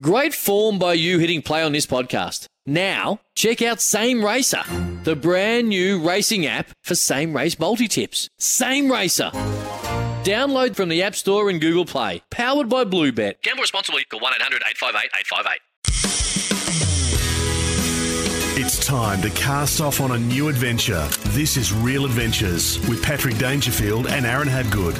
Great form by you hitting play on this podcast. Now, check out Same Racer, the brand new racing app for same race multi tips. Same Racer. Download from the App Store and Google Play. Powered by Bluebet. Gamble responsibly. Call 1 800 858 858. It's time to cast off on a new adventure. This is Real Adventures with Patrick Dangerfield and Aaron Habgood.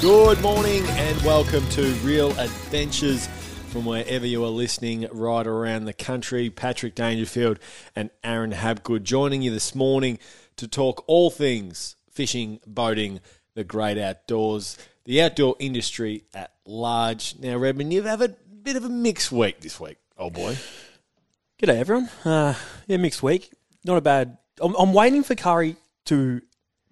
Good morning and welcome to Real Adventures from wherever you are listening right around the country. Patrick Dangerfield and Aaron Habgood joining you this morning to talk all things fishing, boating, the great outdoors, the outdoor industry at large. Now, Redmond, you've had a bit of a mixed week this week, old boy. G'day, everyone. Uh, yeah, mixed week. Not a bad. I'm, I'm waiting for Curry to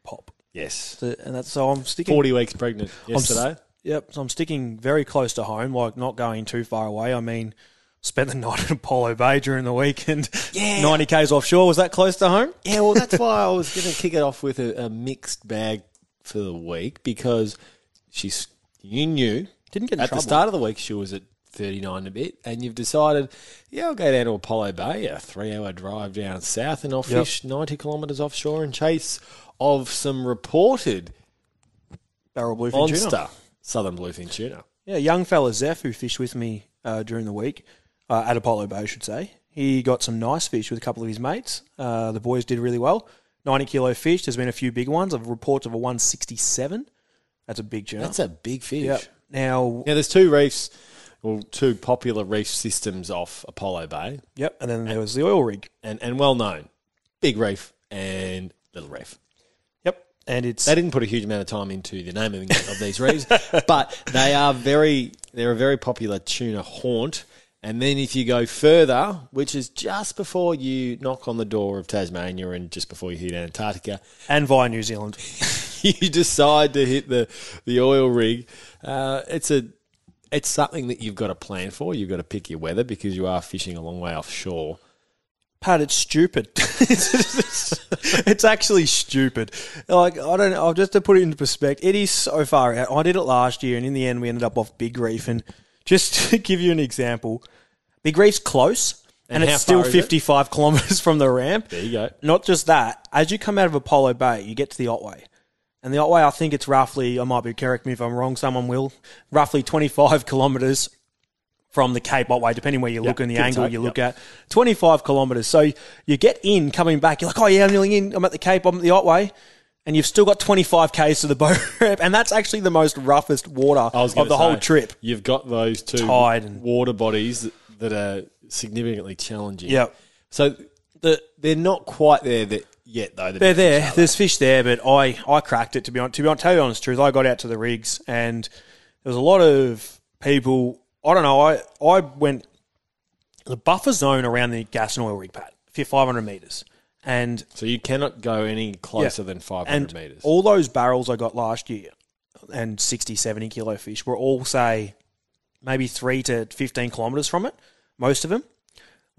pop, Yes. So- and that's so I'm sticking. 40 weeks pregnant I'm yesterday. Yep. So I'm sticking very close to home, like not going too far away. I mean, spent the night at Apollo Bay during the weekend. Yeah. 90 k's offshore. Was that close to home? Yeah, well, that's why I was going to kick it off with a, a mixed bag for the week because she's you knew Didn't get at trouble. the start of the week she was at 39 a bit, and you've decided, yeah, I'll go down to Apollo Bay, a three hour drive down south, and I'll Yep. fish 90 kilometres offshore in chase of some reported Barrel bluefin monster tuna. Southern bluefin tuna. Yeah, young fella Zeph who fished with me uh, during the week uh, at Apollo Bay, I should say. He got some nice fish with a couple of his mates. Uh, the boys did really well. 90 kilo fish. There's been a few big ones. I've reports of a 167. That's a big tuna. That's a big fish. Yep. Now, Now, there's two reefs, well, two popular reef systems off Apollo Bay, yep. And then there was the oil rig. and, and well known Big Reef and Little Reef. And it's They didn't put a huge amount of time into the naming of these reefs, but they are very they're a very popular tuna haunt. And then if you go further, which is just before you knock on the door of Tasmania and just before you hit Antarctica, and via New Zealand. you decide to hit the the oil rig. Uh, it's a it's something that you've got to plan for. You've got to pick your weather because you are fishing a long way offshore. Pat, it's stupid. it's actually stupid. Like I don't know. Just to put it into perspective, it is so far out. I did it last year, and in the end, we ended up off Big Reef. And just to give you an example, Big Reef's close, and, And it's still is it? fifty-five kilometres from the ramp. There you go. Not just that, as you come out of Apollo Bay, you get to the Otway. And the Otway, I think it's roughly, I might be, correct me if I'm wrong, someone will, roughly 25 kilometres from the Cape Otway, depending where you look and the angle take, you look at. 25 kilometres. So you get in, coming back, you're like, oh yeah, I'm nearly in, I'm at the Cape, I'm at the Otway. And you've still got 25 k's to the boat ramp. And that's actually the most roughest water of the whole trip. You've got those two Tide and- water bodies that, that are significantly challenging. Yep. So the, they're not quite there that yet, though. They're there. fish There's fish there, but I, I cracked it to be honest. To be honest, tell you the honest truth, I got out to the rigs and there was a lot of people. I don't know. I I went the buffer zone around the gas and oil rig pad, 500 meters, and So you cannot go any closer Yeah. than 500 and metres. all those barrels I got last year and 60, 70 kilo fish were all say maybe three to 15 kilometers from it. Most of them,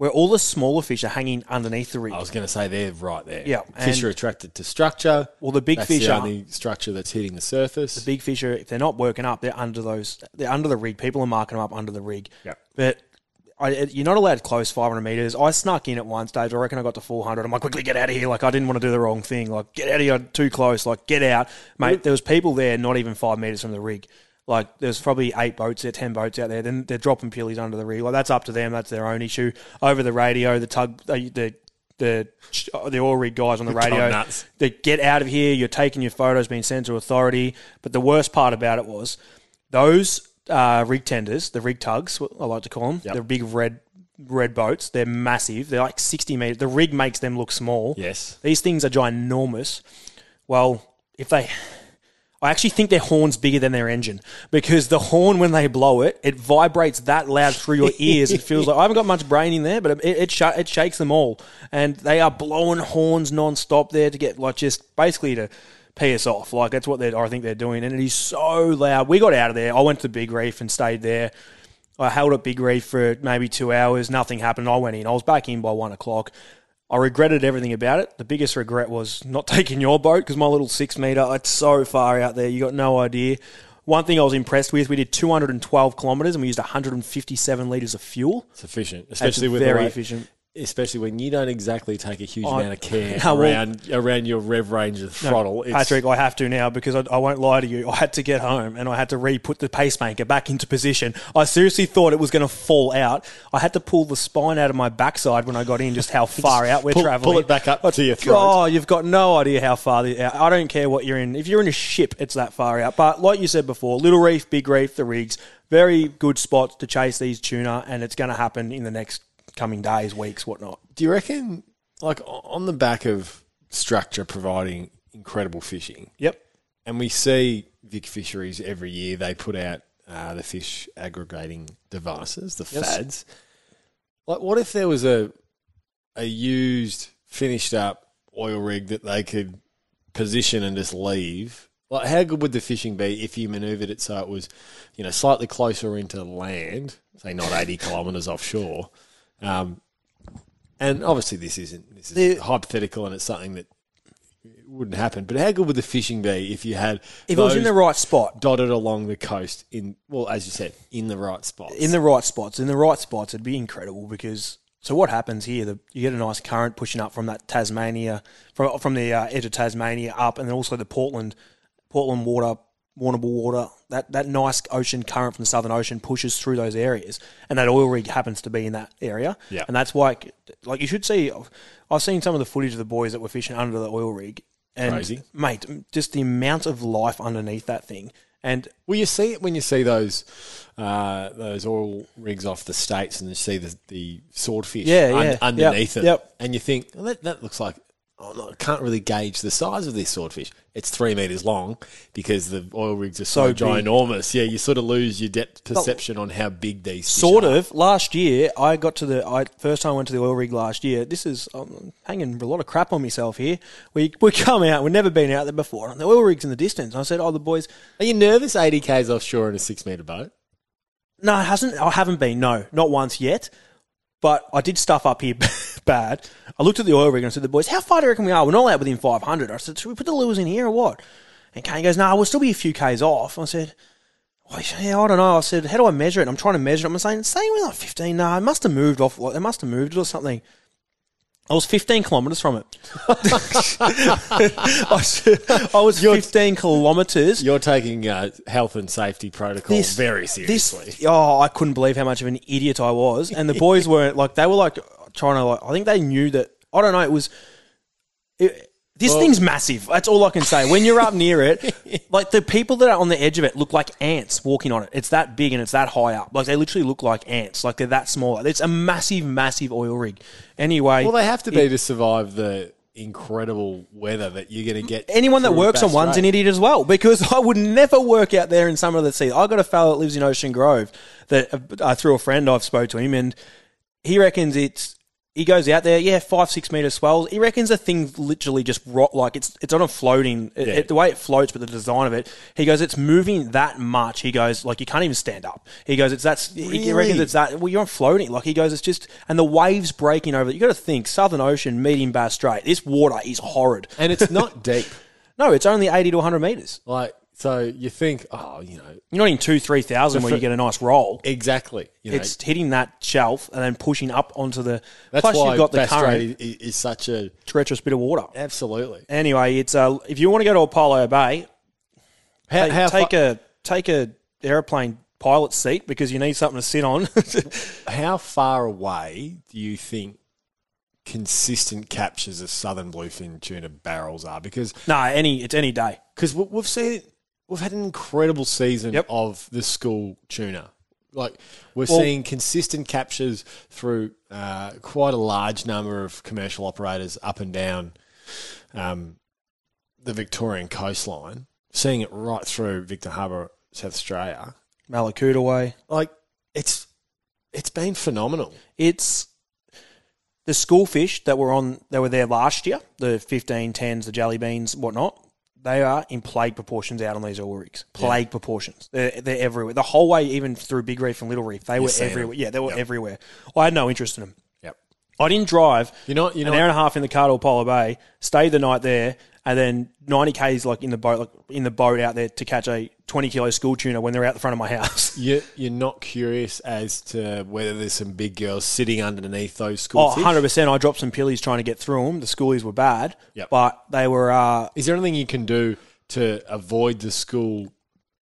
where all the smaller fish are hanging underneath the rig. I was going to say they're right there. Yeah, Fish and- are attracted to structure. Well, the big That's fish the are- only structure that's hitting the surface. the big fish are if they're not working up, they're under those. They're under the rig. People are marking them up under the rig. Yep. But I, you're not allowed close 500 meters. I snuck in at one stage. I reckon I got to 400. I'm like, quickly get out of here. Like I didn't want to do the wrong thing. Like get out of here. Too close. Like get out, mate. There was people there, not even five meters from the rig. Like there's probably eight boats there, ten boats out there. Then they're dropping pillies under the rig. Like that's up to them. That's their own issue. Over the radio, the tug, the the the, the oil rig guys on the radio. They get out of here. You're taking your photos, being sent to authority. But the worst part about it was those uh, rig tenders, the rig tugs, I like to call them. Yep. They're big red red boats. They're massive. They're like 60 meters. The rig makes them look small. Yes. These things are ginormous. Well, if they, I actually think their horn's bigger than their engine because the horn, when they blow it, it vibrates that loud through your ears. It feels like I haven't got much brain in there, but it it, sh- it shakes them all, and they are blowing horns non-stop there to get like just basically to pee us off. Like that's what they I think they're doing, and it is so loud. We got out of there. I went to Big Reef and stayed there. I held at Big Reef for maybe two hours. Nothing happened. I went in. I was back in by one o'clock. I regretted everything about it. The biggest regret was not taking your boat because my little six meter, it's so far out there. You got no idea. One thing I was impressed with, we did 212 kilometres and we used 157 litres of fuel. It's efficient, especially with very the way, efficient. Especially when you don't exactly take a huge I- amount of care No, around around your rev range of throttle. It's- Patrick, I have to now because I, I won't lie to you. I had to get home and I had to re-put the pacemaker back into position. I seriously thought it was going to fall out. I had to pull the spine out of my backside when I got in. Just how far out we're pull- traveling. pull it back up to your throat. Oh, you've got no idea how far the, out. I don't care what you're in. If you're in a ship, it's that far out. But like you said before, Little Reef, Big Reef, the rigs, very good spots to chase these tuna, and it's going to happen in the next coming days, weeks, whatnot. Do you reckon, like on the back of structure providing incredible fishing, Yep. and we see Vic Fisheries every year they put out uh, the fish aggregating devices, the Yes. fads. Like, what if there was a a used, finished up oil rig that they could position and just leave? Like, how good would the fishing be if you manoeuvred it so it was, you know, slightly closer into land, say not eighty kilometres offshore? Um, and obviously, this isn't this is The- hypothetical, and it's something that wouldn't happen. But how good would the fishing be if you had If it was in the right spot, dotted along the coast in well, as you said, in the right spots? in the right spots, in the right spots, it'd be incredible because. So what happens here? The, you get a nice current pushing up from that Tasmania, from from the uh, edge of Tasmania up, and then also the Portland, Portland water, Warrnambool water. That that nice ocean current from the Southern Ocean pushes through those areas, and that oil rig happens to be in that area. Yeah. and that's why, like you should see. I've seen some of the footage of the boys that were fishing under the oil rig, and Crazy. mate, just the amount of life underneath that thing, and Well, you see it when you see those uh, those oil rigs off the states, and you see the, the swordfish Yeah, un- yeah. underneath Yep, it, yep. and you think well, that that looks like. Oh, I can't really gauge the size of this swordfish. It's three meters long because the oil rigs are so, So ginormous. Yeah, you sort of lose your depth perception on how big these Sort are. of. Last year, I got to the I first time I went to the oil rig last year. This is I'm hanging a lot of crap on myself here. We we come out. We've never been out there before. And the oil rig's in the distance. I said, "Oh, the boys." Are you nervous? Eighty k's offshore in a six meter boat. No, it hasn't. I haven't been. No, not once yet. But I did stuff up here bad. I looked at the oil rig and I said, "The boys, how far do you reckon we are? We're not out within 500." I said, "Should we put the lures in here or what?" And Kane goes, "No, nah, we'll still be a few k's off." I said. "Oh, Yeah, I don't know. I said, how do I measure it? I'm trying to measure it. I'm saying, saying we're like 15. No, it must have moved off. It must have moved it or something. I was 15 kilometres from it. I, was 15 kilometres. You're taking uh, health and safety protocol very seriously. This, oh, I couldn't believe how much of an idiot I was. And the boys weren't like they were like trying to like. I think they knew that. I don't know. It was. It, this thing's massive. That's all I can say. When you're up near it, like the people that are on the edge of it look like ants walking on it. It's that big and it's that high up. Like they literally look like ants. Like they're that small. It's a massive, massive oil rig. Anyway, well, they have to be to survive the incredible weather that you're going to get. anyone that works on one's an idiot as well because I would never work out there in summer of the sea. I got a fellow that lives in Ocean Grove that uh, through a friend I've spoke to him and he reckons it's he goes out there, yeah, five six meter swells. He reckons the thing literally just rot like it's it's on a floating. It, Yeah. it- the way it floats, but the design of it, he goes, it's moving that much. He goes, like you can't even stand up. He goes, it's that's. He reckons it's that. Well, you're on floating. Like he goes, it's just and the waves breaking over. You got to think Southern Ocean, medium Bass Strait. This water is horrid. and it's not deep. No, it's only eighty to one hundred meters. Like so, you think, oh, you know, You're not in two, three thousand So where for- you get a nice roll. exactly. You know, It's hitting that shelf and then pushing up onto the. that's plus, why you've got the current, is, is such a treacherous bit of water. absolutely. Anyway, it's uh, if you want to go to Apollo Bay, How, take, how take fa- a take a airplane pilot seat because you need something to sit on. how far away do you think consistent captures of southern bluefin tuna barrels are? Because no, any it's any day. because we've seen we've had an incredible season Yep. of the school tuna. Like we're Well- seeing consistent captures through uh, quite a large number of commercial operators up and down um, the Victorian coastline. seeing it right through Victor Harbour, South Australia. Mallacoota way. Like it's it's been phenomenal. It's the school fish that were on that were there last year, the 15, 10s, the jelly beans, whatnot. They are in plague proportions out on these oil rigs. Plague proportions. They're, they're everywhere. The whole way, even through Big Reef and Little Reef, they were seen 'em. everywhere. Yeah, they were Yep. everywhere. I had no interest in them. Yep. I didn't drive You know- you know- an hour and a half in the car to Apollo Bay, stayed the night there, and then 90 k's like in the boat, like in the boat out there to catch a 20 kilo school tuna when they're out the front of my house. You you're not curious as to whether there's some big girls sitting underneath those school Oh, fish? 100%. I dropped some pillies trying to get through them. The schoolies were bad, Yep. but they were. Uh, Is there anything you can do to avoid the school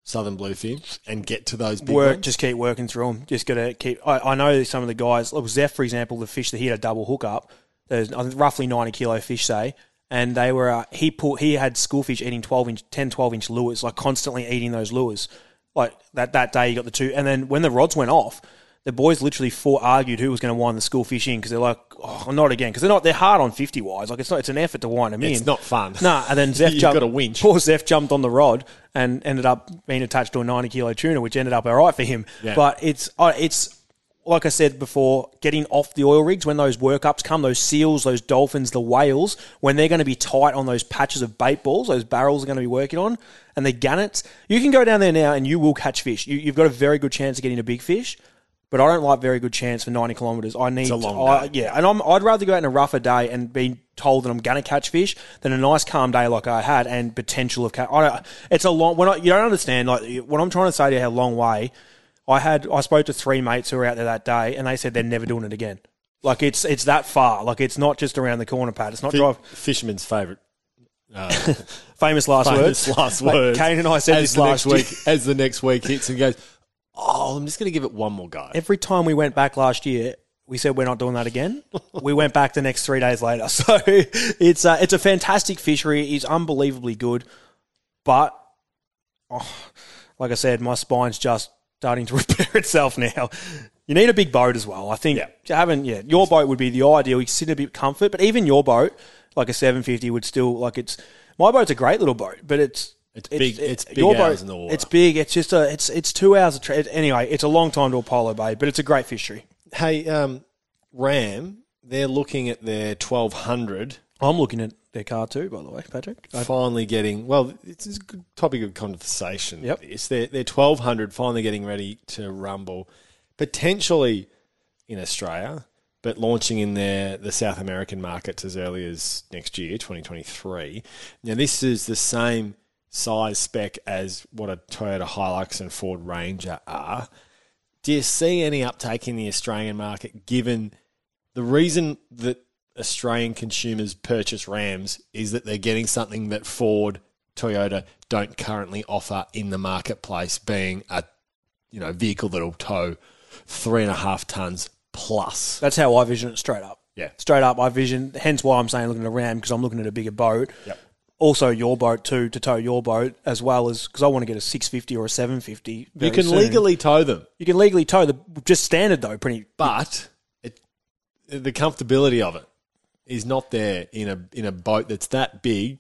southern bluefin and get to those big work, ones? just keep working through them. Just got to keep. I, I know some of the guys, like Zeph, for example, the fish that he had a double hook up, there's I think roughly 90 kilo fish, say, and they were, uh, he put, he had schoolfish eating 12 inch, 10, 12 inch lures, like constantly eating those lures. Like that, that day, he got the two. And then when the rods went off, the boys literally fought, argued who was going to wind the schoolfish in because they're like, oh, not again. Because they're not, they're hard on 50 wise. Like it's not, it's an effort to wind them in. It's not fun. Nah, and then Zeph jumped. got a winch. Poor Zeph jumped on the rod and ended up being attached to a ninety kilo tuna, which ended up all right for him. Yeah. But it's uh, it's like I said before, getting off the oil rigs when those workups come, those seals, those dolphins, the whales, when they're going to be tight on those patches of bait balls, those barrels are going to be working on, and the gannets. You can go down there now and you will catch fish. You, you've got a very good chance of getting a big fish. But I don't like very good chance for 90 kilometres. I need, a long I- day. yeah, and I'm, I'd rather go out in a rougher day and be told that I'm going to catch fish than a nice calm day like I had and potential of catch. I don't, it's a long. When I, you don't understand, like what I'm trying to say to you, how long way. I had I spoke to three mates who were out there that day, and they said they're never doing it again. Like it's it's that far. Like it's not just around the corner, Pat. It's not Fi- drive. Fisherman's favourite. Uh, famous last Famous words. last words. Kane and I said as this last next week. As the next week hits and goes, oh, I'm just going to give it one more go. Every time we went back last year, we said we're not doing that again. we went back the next three days later. So it's a, it's a fantastic fishery. It's unbelievably good, but oh, like I said, my spine's just starting to repair itself now. You need a big boat as well. I think Yeah. having yeah, your boat would be the ideal. You sit in a bit of comfort, but even your boat, like a 750, would still like it's. My boat's a great little boat, but it's It's big- it's big your hours boat, in the water. It's big. It's just a. It's it's two hours of tra- anyway. It's a long time to Apollo Bay, but it's a great fishery. Hey, um, Ram, they're looking at their 1200 I'm looking at their car too, by the way, Patrick. finally getting well. It's a good topic of conversation. Yep. This they're, they're twelve hundred finally getting ready to rumble, potentially in Australia, but launching in their the South American markets as early as next year, twenty twenty three. Now this is the same size spec as what a Toyota Hilux and Ford Ranger are. Do you see any uptake in the Australian market given the reason that Australian consumers purchase Rams is that they're getting something that Ford, Toyota don't currently offer in the marketplace, being a you know vehicle that'll tow three and a half tons plus. That's how I vision it straight up. Yeah. Straight up, I vision. Hence why I'm saying looking at a Ram because I'm looking at a bigger boat. Yep. Also, your boat too to tow your boat as well as because I want to get a 650 or a 750. You can soon. legally tow them, you can legally tow the just standard though. Pretty. but it, the comfortability of it is not there in a in a boat that's that big.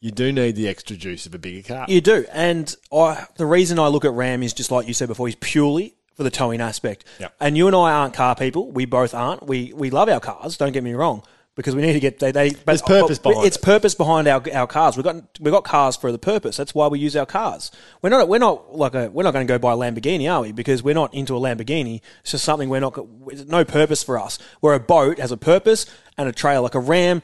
You do need the extra juice of a bigger car. You do, and I the reason I look at Ram is just like you said before. Is purely for the towing aspect. Yep. And you and I aren't car people. We both aren't. We we love our cars. Don't get me wrong. Because we need to get they, they but, purpose but behind it's it. purpose behind our our cars. We've got we got cars for the purpose. That's why we use our cars. We're not we're not like a we're not going to go buy a Lamborghini, are we? Because we're not into a Lamborghini. It's just something we're not. It's no purpose for us. Where a boat has a purpose and a trailer, like a Ram.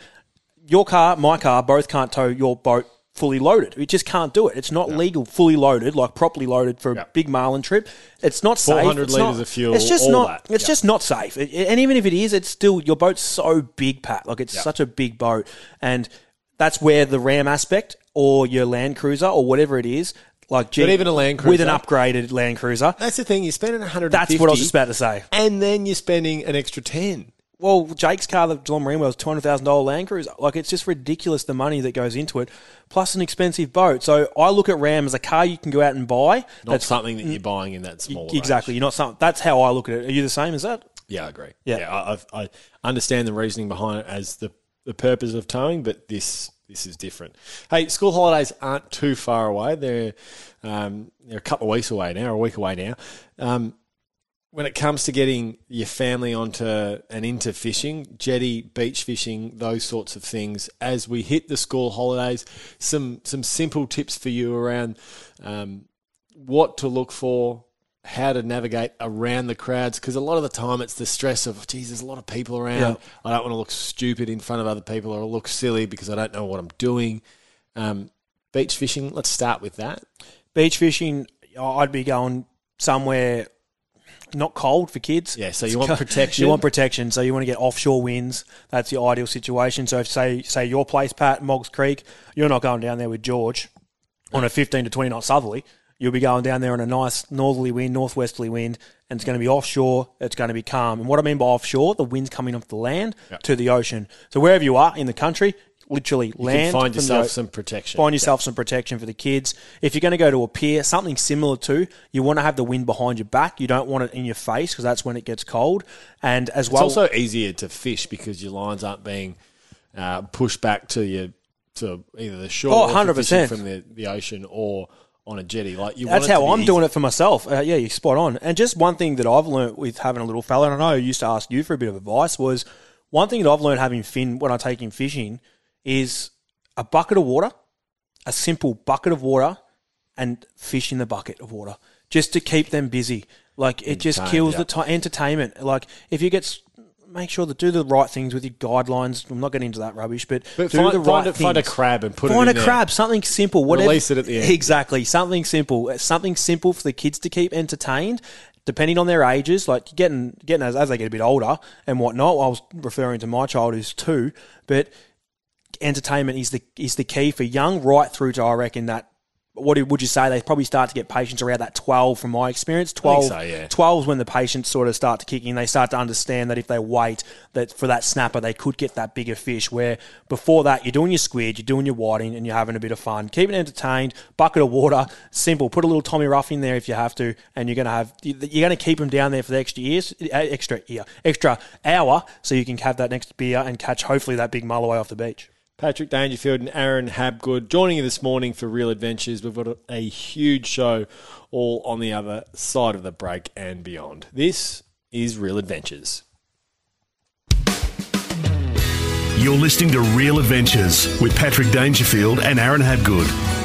Your car, my car, both can't tow your boat fully loaded. We just can't do it. It's not legal fully loaded, like properly loaded for a Yeah. big marlin trip. It's not safe. 400 It's litres not- of fuel, It's just not. that. It's Yeah. just not safe. It- and even if it is, it's still your boat's so big, Pat. Like it's Yeah. such a big boat, and that's where the Ram aspect or your Land Cruiser or whatever it is, like gee, even a Land Cruiser with an upgraded Land Cruiser. That's the thing. You're spending 150 That's what I was just about to say. and then you're spending an extra 10. Well, Jake's car, the Geelong Marine was two hundred thousand dollar Land Cruiser. Like it's just ridiculous the money that goes into it, plus an expensive boat. So I look at Ram as a car you can go out and buy. Not something that you're buying in that small. exactly. You're not some. That's how I look at it. Are you the same as that? Yeah, I agree. Yeah. Yeah, I, I, understand the reasoning behind it as the, the purpose of towing, but this this is different. Hey, school holidays aren't too far away. They're um, they're a couple of weeks away now, a week away now. Um, when it comes to getting your family onto and into fishing, jetty, beach fishing, those sorts of things, as we hit the school holidays, some some simple tips for you around um, what to look for, how to navigate around the crowds, because a lot of the time it's the stress of, geez, there's a lot of people around. Yeah. I don't want to look stupid in front of other people or look silly because I don't know what I'm doing. Um, beach fishing, let's start with that. Beach fishing, I'd be going somewhere not cold for kids. Yeah, so you want protection. You want protection, so you want to get offshore winds. That's the ideal situation. So if say say your place, Pat, Moggs Creek, you're not going down there with George on a 15 to 20 knot southerly. You'll be going down there on a nice northerly wind, northwesterly wind, and it's going to be offshore. It's going to be calm. And what I mean by offshore, the wind's coming off the land to the ocean. So wherever you are in the country, literally You land. find the yourself o- some protection. Find yourself some protection for the kids. If you're going to go to a pier, something similar to, you want to have the wind behind your back. You don't want it in your face because that's when it gets cold. And as It's well, it's also easier to fish because your lines aren't being uh, pushed back to your to either the shore, Oh, if you're fishing 100%. from the, the ocean, or on a jetty. Like you, That's how I'm easy. doing it for myself. Uh, yeah, you're spot on. And just one thing that I've learnt with having a little fella, and I know I used to ask you for a bit of advice, was one thing that I've learned having Finn when I take him fishing is a bucket of water, a simple bucket of water, and fish in the bucket of water just to keep them busy. Like it just kills yeah. the time entertainment. Like if you get make sure to do the right things with your guidelines. I'm not getting into that rubbish, but, But do find, the right find, a, find a crab and put Find it a in there. crab, something simple. Whatever. Release it at the end. Exactly, something simple. Uh, something simple for the kids to keep entertained. Depending on their ages, like getting getting as, as they get a bit older and whatnot. I was referring to my child who's two, but entertainment is the is the key for young right through to I reckon that. What would you say? They probably start to get patients around that 12 from my experience. 12, so, yeah. 12 is when the patients sort of start to kick in. They start to understand that if they wait that for that snapper, they could get that bigger fish. Where before that, you're doing your squid, you're doing your whiting, and you're having a bit of fun. Keep it entertained. Bucket of water, simple. Put a little Tommy Ruff in there if you have to, and you're gonna have you're gonna keep them down there for the extra years, uh, extra year, extra hour, so you can have that next beer and catch hopefully that big mulloway off the beach. Patrick Dangerfield and Aaron Habgood joining you this morning for Real Adventures. We've got a, huge show all on the other side of the break and beyond. This is Real Adventures. You're listening to Real Adventures with Patrick Dangerfield and Aaron Habgood.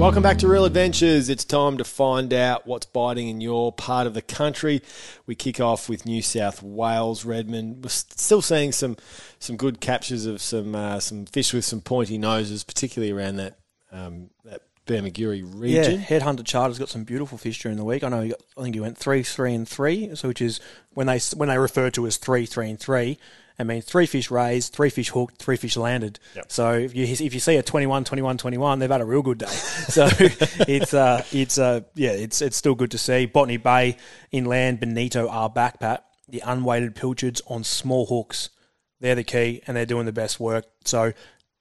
Welcome back to Real Adventures. It's time to find out what's biting in your part of the country. We kick off with New South Wales, Redmond. We're still seeing some some good captures of some uh, some fish with some pointy noses, particularly around that um, that Bermagui region. Yeah, Headhunter Charter's got some beautiful fish during the week. I know. Got, I think he went three, three, and three. So which is when they when they refer to as three, three, and three. I mean, three fish raised, three fish hooked, three fish landed. Yep. So if you if you see a 21, 21, 21, they've had a real good day. So it's uh it's uh yeah it's it's still good to see. Botany Bay inland bonito are back, Pat. The unweighted pilchards on small hooks, they're the key, and they're doing the best work. So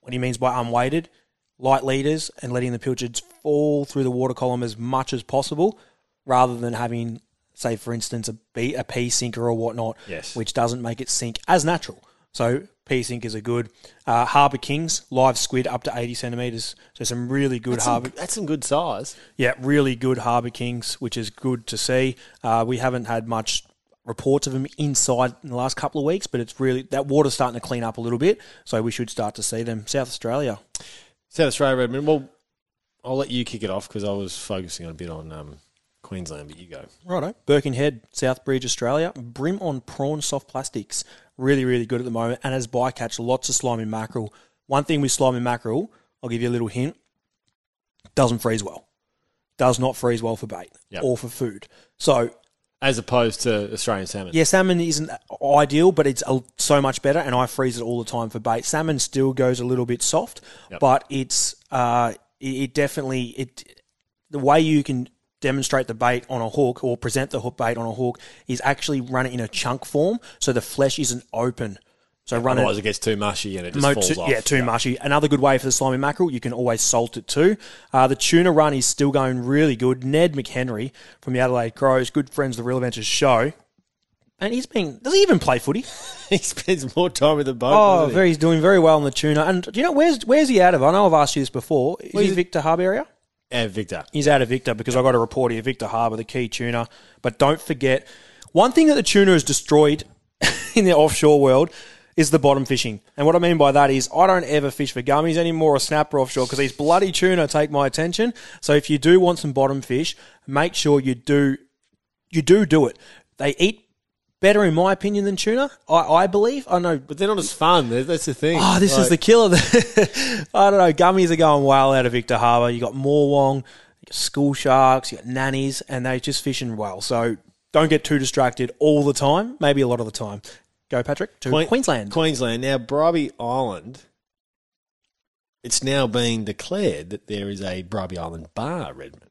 what he means by unweighted, light leaders and letting the pilchards fall through the water column as much as possible, rather than having, say, for instance, a B, a pea sinker or whatnot, Yes. which doesn't make it sink as natural. So pea sinkers are good. Uh, Harbour Kings live squid up to eighty centimeters, so some really good That's harbour. some, that's some good size. Yeah, really good Harbour Kings, which is good to see. Uh, we haven't had much reports of them inside in the last couple of weeks, but it's really that water's starting to clean up a little bit, so we should start to see them. South Australia. South Australia, Redmond. Well, I'll let you kick it off because I was focusing a bit on um, Queensland, but you go. Righto. Birkenhead, Southbridge, Australia. Bream on prawn soft plastics. Really, really good at the moment. And as bycatch, lots of slimy mackerel. One thing with slimy mackerel, I'll give you a little hint, doesn't freeze well. Does not freeze well for bait Yep. or for food. So, As opposed to Australian salmon. yeah, salmon isn't ideal, but it's a, so much better, and I freeze it all the time for bait. Salmon still goes a little bit soft, Yep. but it's uh, it, it definitely it the way you can demonstrate the bait on a hook or present the hook bait on a hook is actually run it in a chunk form, so the flesh isn't open. So run Otherwise, it it gets too mushy and it just Mo- falls too- off. Yeah, too mushy. Another good way for the slimy mackerel, you can always salt it too. Uh, the tuna run is still going really good. Ned McHenry from the Adelaide Crows, good friends of the Real Adventures show, And he's been. Does he even play footy? he spends more time with the boat. Oh, very, he's doing very well in the tuna. And do you know where's where's he out of? I know I've asked you this before. Is Well, he Victor Harbour area? Yeah, Victor. He's out of Victor because I got a report here. Victor Harbour, the key tuner. But don't forget, one thing that the tuna has destroyed in the offshore world is the bottom fishing. And what I mean by that is I don't ever fish for gummies anymore or snapper offshore because these bloody tuna take my attention. So if you do want some bottom fish, make sure you do you do do it. They eat better, in my opinion, than tuna. I, I believe. I know But they're not as fun. That- That's the thing. Oh, this is the killer. I don't know. Gummies are going well out of Victor Harbour. You got Morwong, you got school sharks, you got nannies, and they're just fishing well. So don't get too distracted all the time. Maybe a lot of the time. Go, Patrick, to Queen- Queensland. Queensland. Now, Bribie Island, it's now being declared that there is a Bribie Island bar, Redmond.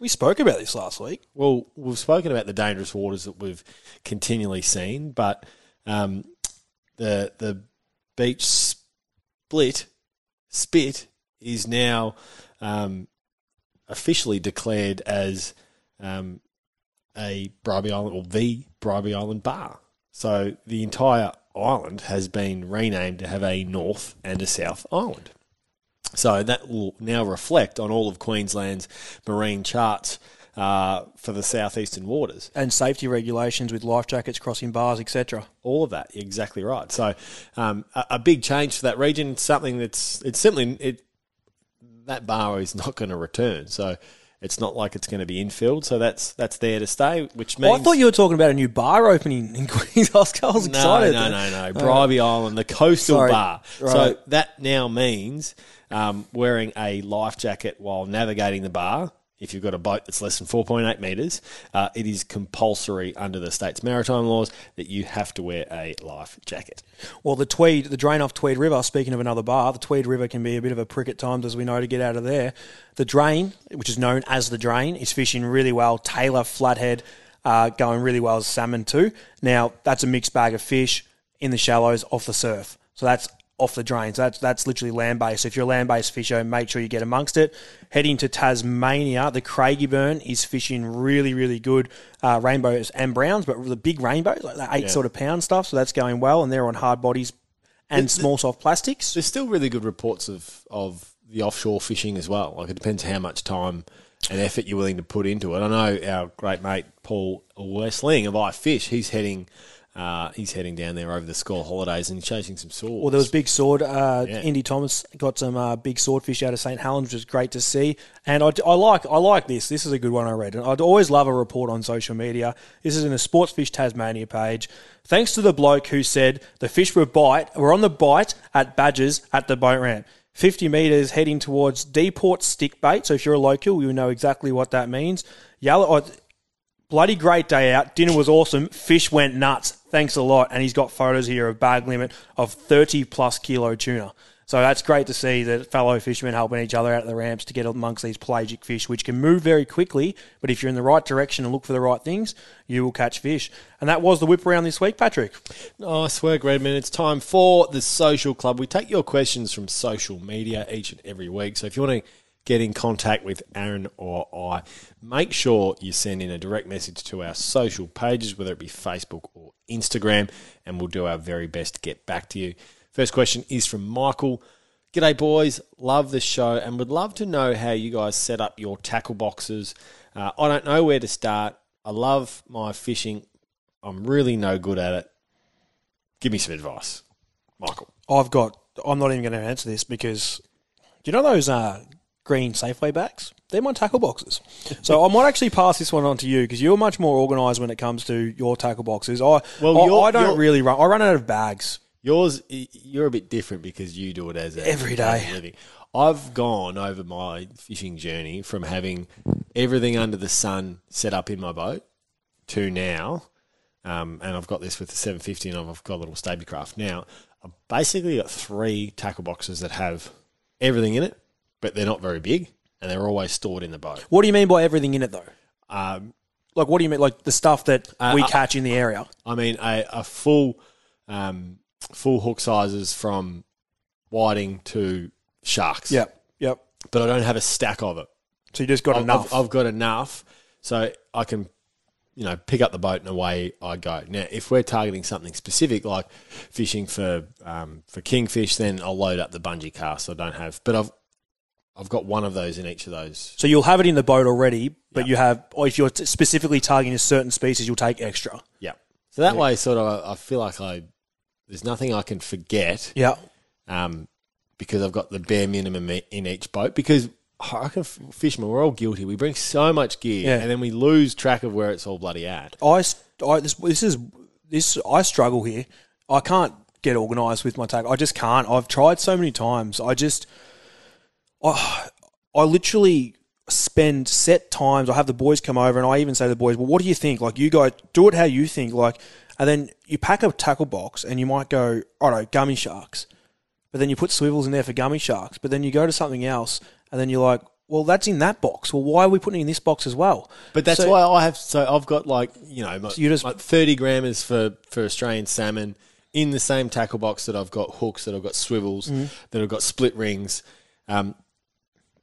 We spoke about this last week. Well, we've spoken about the dangerous waters that we've continually seen, but um, the the beach split spit is now um, officially declared as um, a Bribie Island or the Bribie Island bar. So the entire island has been renamed to have a north and a south island. So that will now reflect on all of Queensland's marine charts uh, for the southeastern waters. And safety regulations with life jackets, crossing bars, etc. All of that, exactly right. So um, a, a big change for that region. Something that's it's simply it that bar is not going to return. So it's not like it's going to be infilled. So that's that's there to stay. Which means Oh, I thought you were talking about a new bar opening in Queens. I was, I was no, excited. no, no, no. Bribie Island, the coastal Sorry. bar. So that now means um, wearing a life jacket while navigating the bar. If you've got a boat that's less than 4.8 metres, uh, it is compulsory under the state's maritime laws that you have to wear a life jacket. Well, the Tweed, the drain off Tweed River, speaking of another bar, the Tweed River can be a bit of a prick at times, as we know, to get out of there. The drain, which is known as the drain, is fishing really well. Tailor, Flathead, uh, going really well as salmon too. Now, that's a mixed bag of fish in the shallows off the surf. So that's off the drain. So that's, that's literally land based. So if you're a land based fisher, make sure you get amongst it. Heading to Tasmania, the Craigbourne is fishing really, really good uh, rainbows and browns, but the big rainbows, like the eight sort of pound stuff. So that's going well, and they're on hard bodies and small soft plastics. There's still really good reports of, of the offshore fishing as well. Like it depends how much time and effort you're willing to put into it. I know our great mate Paul Worsteling of iFish, he's heading uh, he's heading down there over the school holidays and he's chasing some swords. Well, there was big sword. Uh, Yeah. Indy Thomas got some uh, big swordfish out of St Helens, which is great to see. And I, I like I like this. This is a good one I read. And I'd always love a report on social media. This is in the Sportsfish Tasmania page. Thanks to the bloke who said the fish were bite. We're on the bite at Badgers at the boat ramp. 50 metres heading towards Deport stick bait. So if you're a local, you know exactly what that means. Yellow, bloody great day out. Dinner was awesome. Fish went nuts. Thanks a lot. And he's got photos here of bag limit of 30 plus kilo tuna. So that's great to see that fellow fishermen helping each other out of the ramps to get amongst these pelagic fish, which can move very quickly. But if you're in the right direction and look for the right things, you will catch fish. And that was the whip around this week, Patrick. Oh, nice work, Redmond. It's time for the social club. We take your questions from social media each and every week. So if you want to get in contact with Aaron or I, make sure you send in a direct message to our social pages, whether it be Facebook or Instagram, and we'll do our very best to get back to you. First question is from Michael. G'day, boys. Love the show and would love to know how you guys set up your tackle boxes. Uh, I don't know where to start. I love my fishing. I'm really no good at it. Give me some advice, Michael. I've got, I'm not even going to answer this because do you know those uh, green Safeway bags? They're my tackle boxes. So I might actually pass this one on to you because you're much more organised when it comes to your tackle boxes. I, Well, I, I don't really run, I run out of bags. Yours, you're a bit different because you do it as a Every day. living. I've gone over my fishing journey from having everything under the sun set up in my boat to now, um, and I've got this with the 750 and I've got a little Stabicraft. Now, I've basically got three tackle boxes that have everything in it, but they're not very big and they're always stored in the boat. What do you mean by everything in it though? Um, Like, what do you mean? Like the stuff that Uh, we uh, catch in the area? I mean, a, a full um, full hook sizes from whiting to sharks. Yep. Yep. But I don't have a stack of it. So you just got I've, enough. I've, I've got enough, so I can you know, pick up the boat and away I go. Now, if we're targeting something specific like fishing for um, for kingfish, then I'll load up the bungee cast. I don't have, but I've I've got one of those in each of those. So you'll have it in the boat already, but Yeah. you have, or if you're t- specifically targeting a certain species, you'll take extra. Yeah. So that way, sort of, I feel like I there's nothing I can forget Yeah. um, because I've got the bare minimum i- in each boat. Because I reckon f- fishermen, we're all guilty. We bring so much gear, Yeah. and then we lose track of where it's all bloody at. I, s- I- this, this is this I struggle here. I can't get organised with my tag. I just can't. I've tried so many times. I just, I, I literally spend set times. I have the boys come over, and I even say to the boys, "Well, what do you think? Like, you guys do it how you think. Like, and then you pack a tackle box, and you might go, "All right, gummy sharks," but then you put swivels in there for gummy sharks. But then you go to something else, and then you're like. Well, that's in that box. Well, why are we putting it in this box as well? But that's So- why I have. So I've got like you know, my, you just- like thirty grammars for for Australian salmon in the same tackle box that I've got hooks, that I've got swivels, Mm-hmm. that I've got split rings. Um,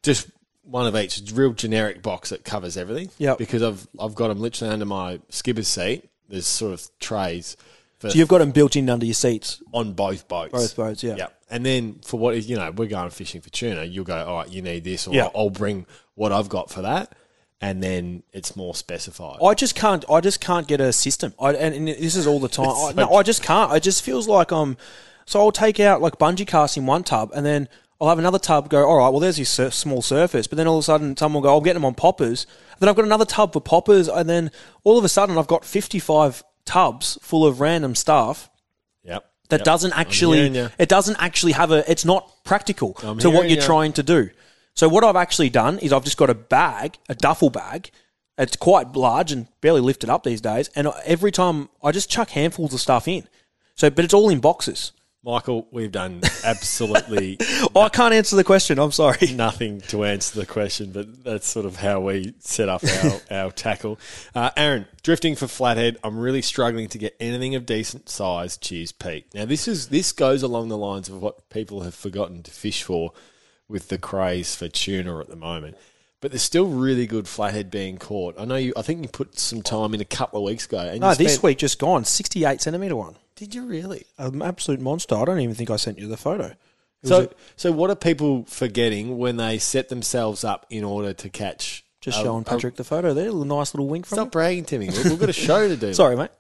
just one of each, real generic box that covers everything. Yep. Because I've I've got them literally under my skipper's seat. There's sort of trays. For, So you've got them built in under your seats, on both boats. both boats. Yeah. Yeah. And then for what is, you know, we're going fishing for tuna, you'll go, all right, you need this, or Yeah. I'll bring what I've got for that. And then it's more specified. I just can't. I just can't get a system. I, and, and this is all the time. I, no, I just can't. It just feels like I'm. So I'll take out like bungee cast in one tub, and then I'll have another tub go. All right, well, there's this sur- small surface, but then all of a sudden, someone will go. I'll get them on poppers. Then I've got another tub for poppers, and then all of a sudden, I've got 55 tubs full of random stuff Yep. that Yep. doesn't actually it doesn't actually have a it's not practical I'm to what you're ya. trying to do so what i've actually done is i've just got a bag a duffel bag it's quite large and barely lifted up these days and every time i just chuck handfuls of stuff in so but it's all in boxes Michael, we've done absolutely oh, i can't answer the question i'm sorry nothing to answer the question, but that's sort of how we set up our, our tackle. Uh, Aaron, drifting for flathead, I'm really struggling to get anything of decent size. Cheers, Pete. Now this is this goes along the lines of what people have forgotten to fish for with the craze for tuna at the moment. But there's still really good flathead being caught. I know you. I think you put some time in a couple of weeks ago. And no you this week just gone 68 centimeter one Did you really? an absolute monster i don't even think i sent you the photo It was So, a- so what are people forgetting when they set themselves up in order to catch? just a- showing a- patrick the photo there a little nice little wink from Stop bragging to me. We've we've got a show to do. sorry mate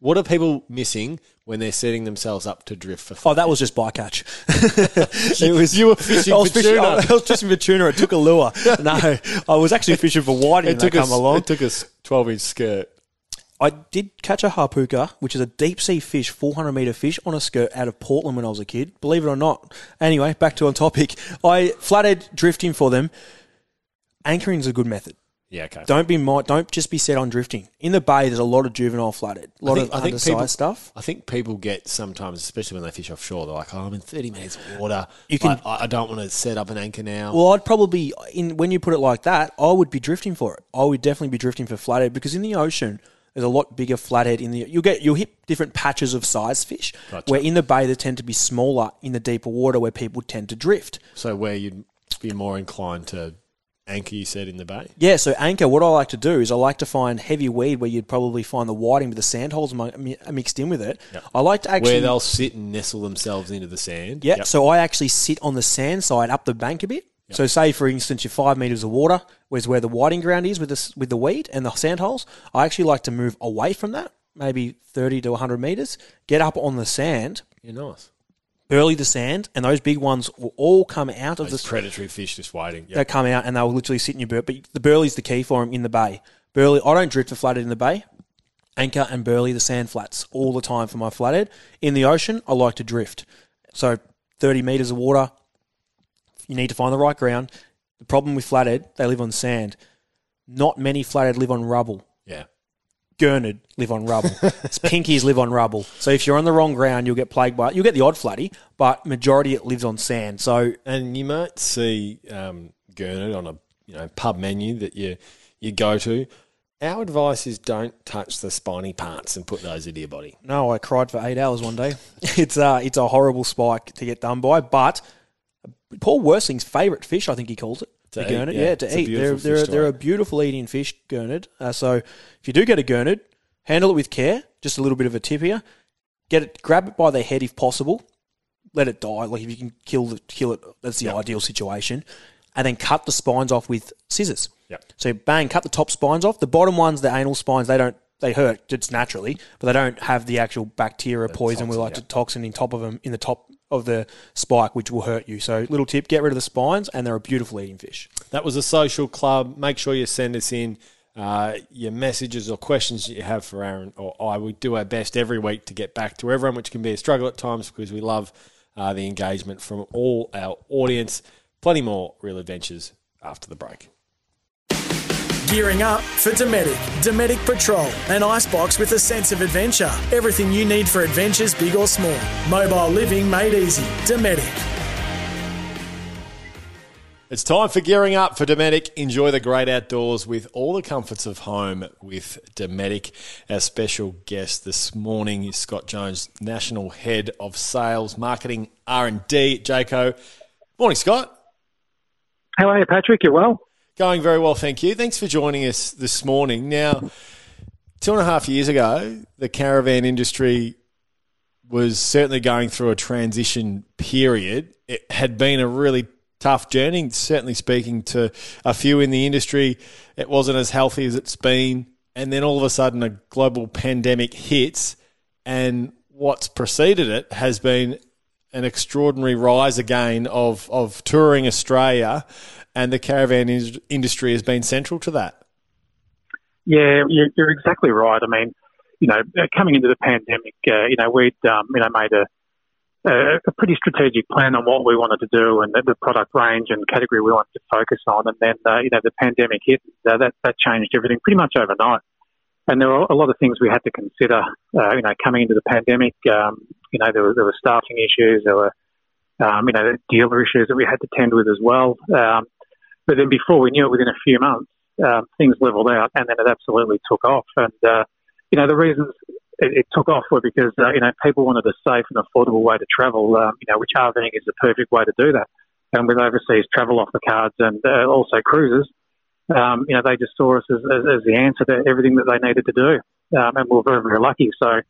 What are people missing when they're setting themselves up to drift for Oh, that was just bycatch. it was You were fishing I was for tuna. I was fishing for tuna. It took a lure. No, I was actually fishing for whiting. it took us. come along. It took us twelve inch skirt. I did catch a hapuku, which is a deep sea fish, 400 meter fish on a skirt out of Portland when I was a kid. Believe it or not. Anyway, back to on topic. I flathead drifting for them. Anchoring is a good method. Yeah, okay. Don't be mi- don't just be set on drifting. In the bay, there's a lot of juvenile flathead, a lot think- of I think undersized people- stuff. I think people get sometimes, especially when they fish offshore, they're like, "Oh, I'm in 30 minutes of water. You can- I, I don't want to set up an anchor now." Well, I'd probably in when you put it like that, I would be drifting for it. I would definitely be drifting for flathead because in the ocean there's a lot bigger flathead in the. You'll get you'll hit different patches of size fish. Gotcha. Where in the bay they tend to be smaller in the deeper water where people tend to drift. so where you'd be more inclined to anchor, you said in the bay. Yeah, so anchor. What I like to do is I like to find heavy weed where you'd probably find the whiting with the sand holes mi- mi- mixed in with it. I like to actually where they'll sit and nestle themselves into the sand. Yeah, Yep. so I actually sit on the sand side up the bank a bit. So say for instance you're five meters of water, where's where the whiting ground is with the with the weed and the sand holes. I actually like to move away from that, maybe thirty to hundred meters, get up on the sand, yeah, nice. burley the sand, and those big ones will all come out of Those the predatory fish just waiting. they come out and they'll literally sit in your burley. But the burley's the key for them in the bay. Burley, I don't drift for flathead in the bay. Anchor and burley the sand flats all the time for my flathead. In the ocean, I like to drift. So 30 meters of water, you need to find the right ground. The problem with flathead, they live on sand. Not many flathead live on rubble. yeah. Gurnard live on rubble. Pinkies live on rubble. So if you're on the wrong ground, you'll get plagued by it. You'll get the odd flatty, but majority it lives on sand. So And you might see um, Gurnard on a you know pub menu that you you go to. Our advice is don't touch the spiny parts and put those into your body. No, I cried for eight hours one day. It's uh, it's a horrible spike to get done by, but Paul Worsteling's favourite fish, I think he calls it. To the eat, gurnard, yeah. yeah, to eat. They're they're, they're a beautiful eating fish, gurnard. Uh, so if you do get a gurnard, handle it with care. Just a little bit of a tip here. Get it, grab it by the head if possible. Let it die. Like if you can kill the, kill it, that's the Yeah. ideal situation. And then cut the spines off with scissors. Yep. So bang, cut the top spines off. The bottom ones, the anal spines, they don't they hurt just naturally, but they don't have the actual bacteria poison we like yeah. to toxin in top of them in the top of the spike, which will hurt you. So little tip: get rid of the spines, and they're a beautiful eating fish. That was a social club. Make sure you send us in uh, your messages or questions that you have for Aaron or I. We do our best every week to get back to everyone, which can be a struggle at times because we love uh, the engagement from all our audience. Plenty more real adventures after the break. Gearing up for Dometic. Dometic Patrol, an icebox with a sense of adventure. Everything you need for adventures, big or small. Mobile living made easy. Dometic. It's time for gearing up for Dometic. Enjoy the great outdoors with all the comforts of home with Dometic. Our special guest this morning is Scott Jones, National Head of Sales, Marketing, R&D at Jayco. Morning, Scott. How are you, Patrick? You well? Going very well, thank you. Thanks for joining us this morning. Now, two and a half years ago, the caravan industry was certainly going through a transition period. It had been a really tough journey, certainly speaking to a few in the industry. It wasn't as healthy as it's been. And then all of a sudden, a global pandemic hits, and what's preceded it has been an extraordinary rise again of, of touring Australia, and the caravan is- industry has been central to that. Yeah, you're, exactly right. I mean, you know, uh, coming into the pandemic, uh, you know, we'd um, you know made a a pretty strategic plan on what we wanted to do and the, the product range and category we wanted to focus on. And then, uh, you know, the pandemic hit. Uh, that that changed everything pretty much overnight. And there were a lot of things we had to consider. Uh, you know, coming into the pandemic, um, you know, there were there were staffing issues. There were um, you know dealer issues that we had to tend with as well. Um, but then before we knew it, within a few months, um, things leveled out, and then it absolutely took off. And uh, you know, the reasons it, it took off were because uh, you know people wanted a safe and affordable way to travel. Um, you know, which RVing is the perfect way to do that. And with overseas travel off the cards and uh, also cruises, um, you know, they just saw us as, as, as the answer to everything that they needed to do, um, and we were very very lucky. So,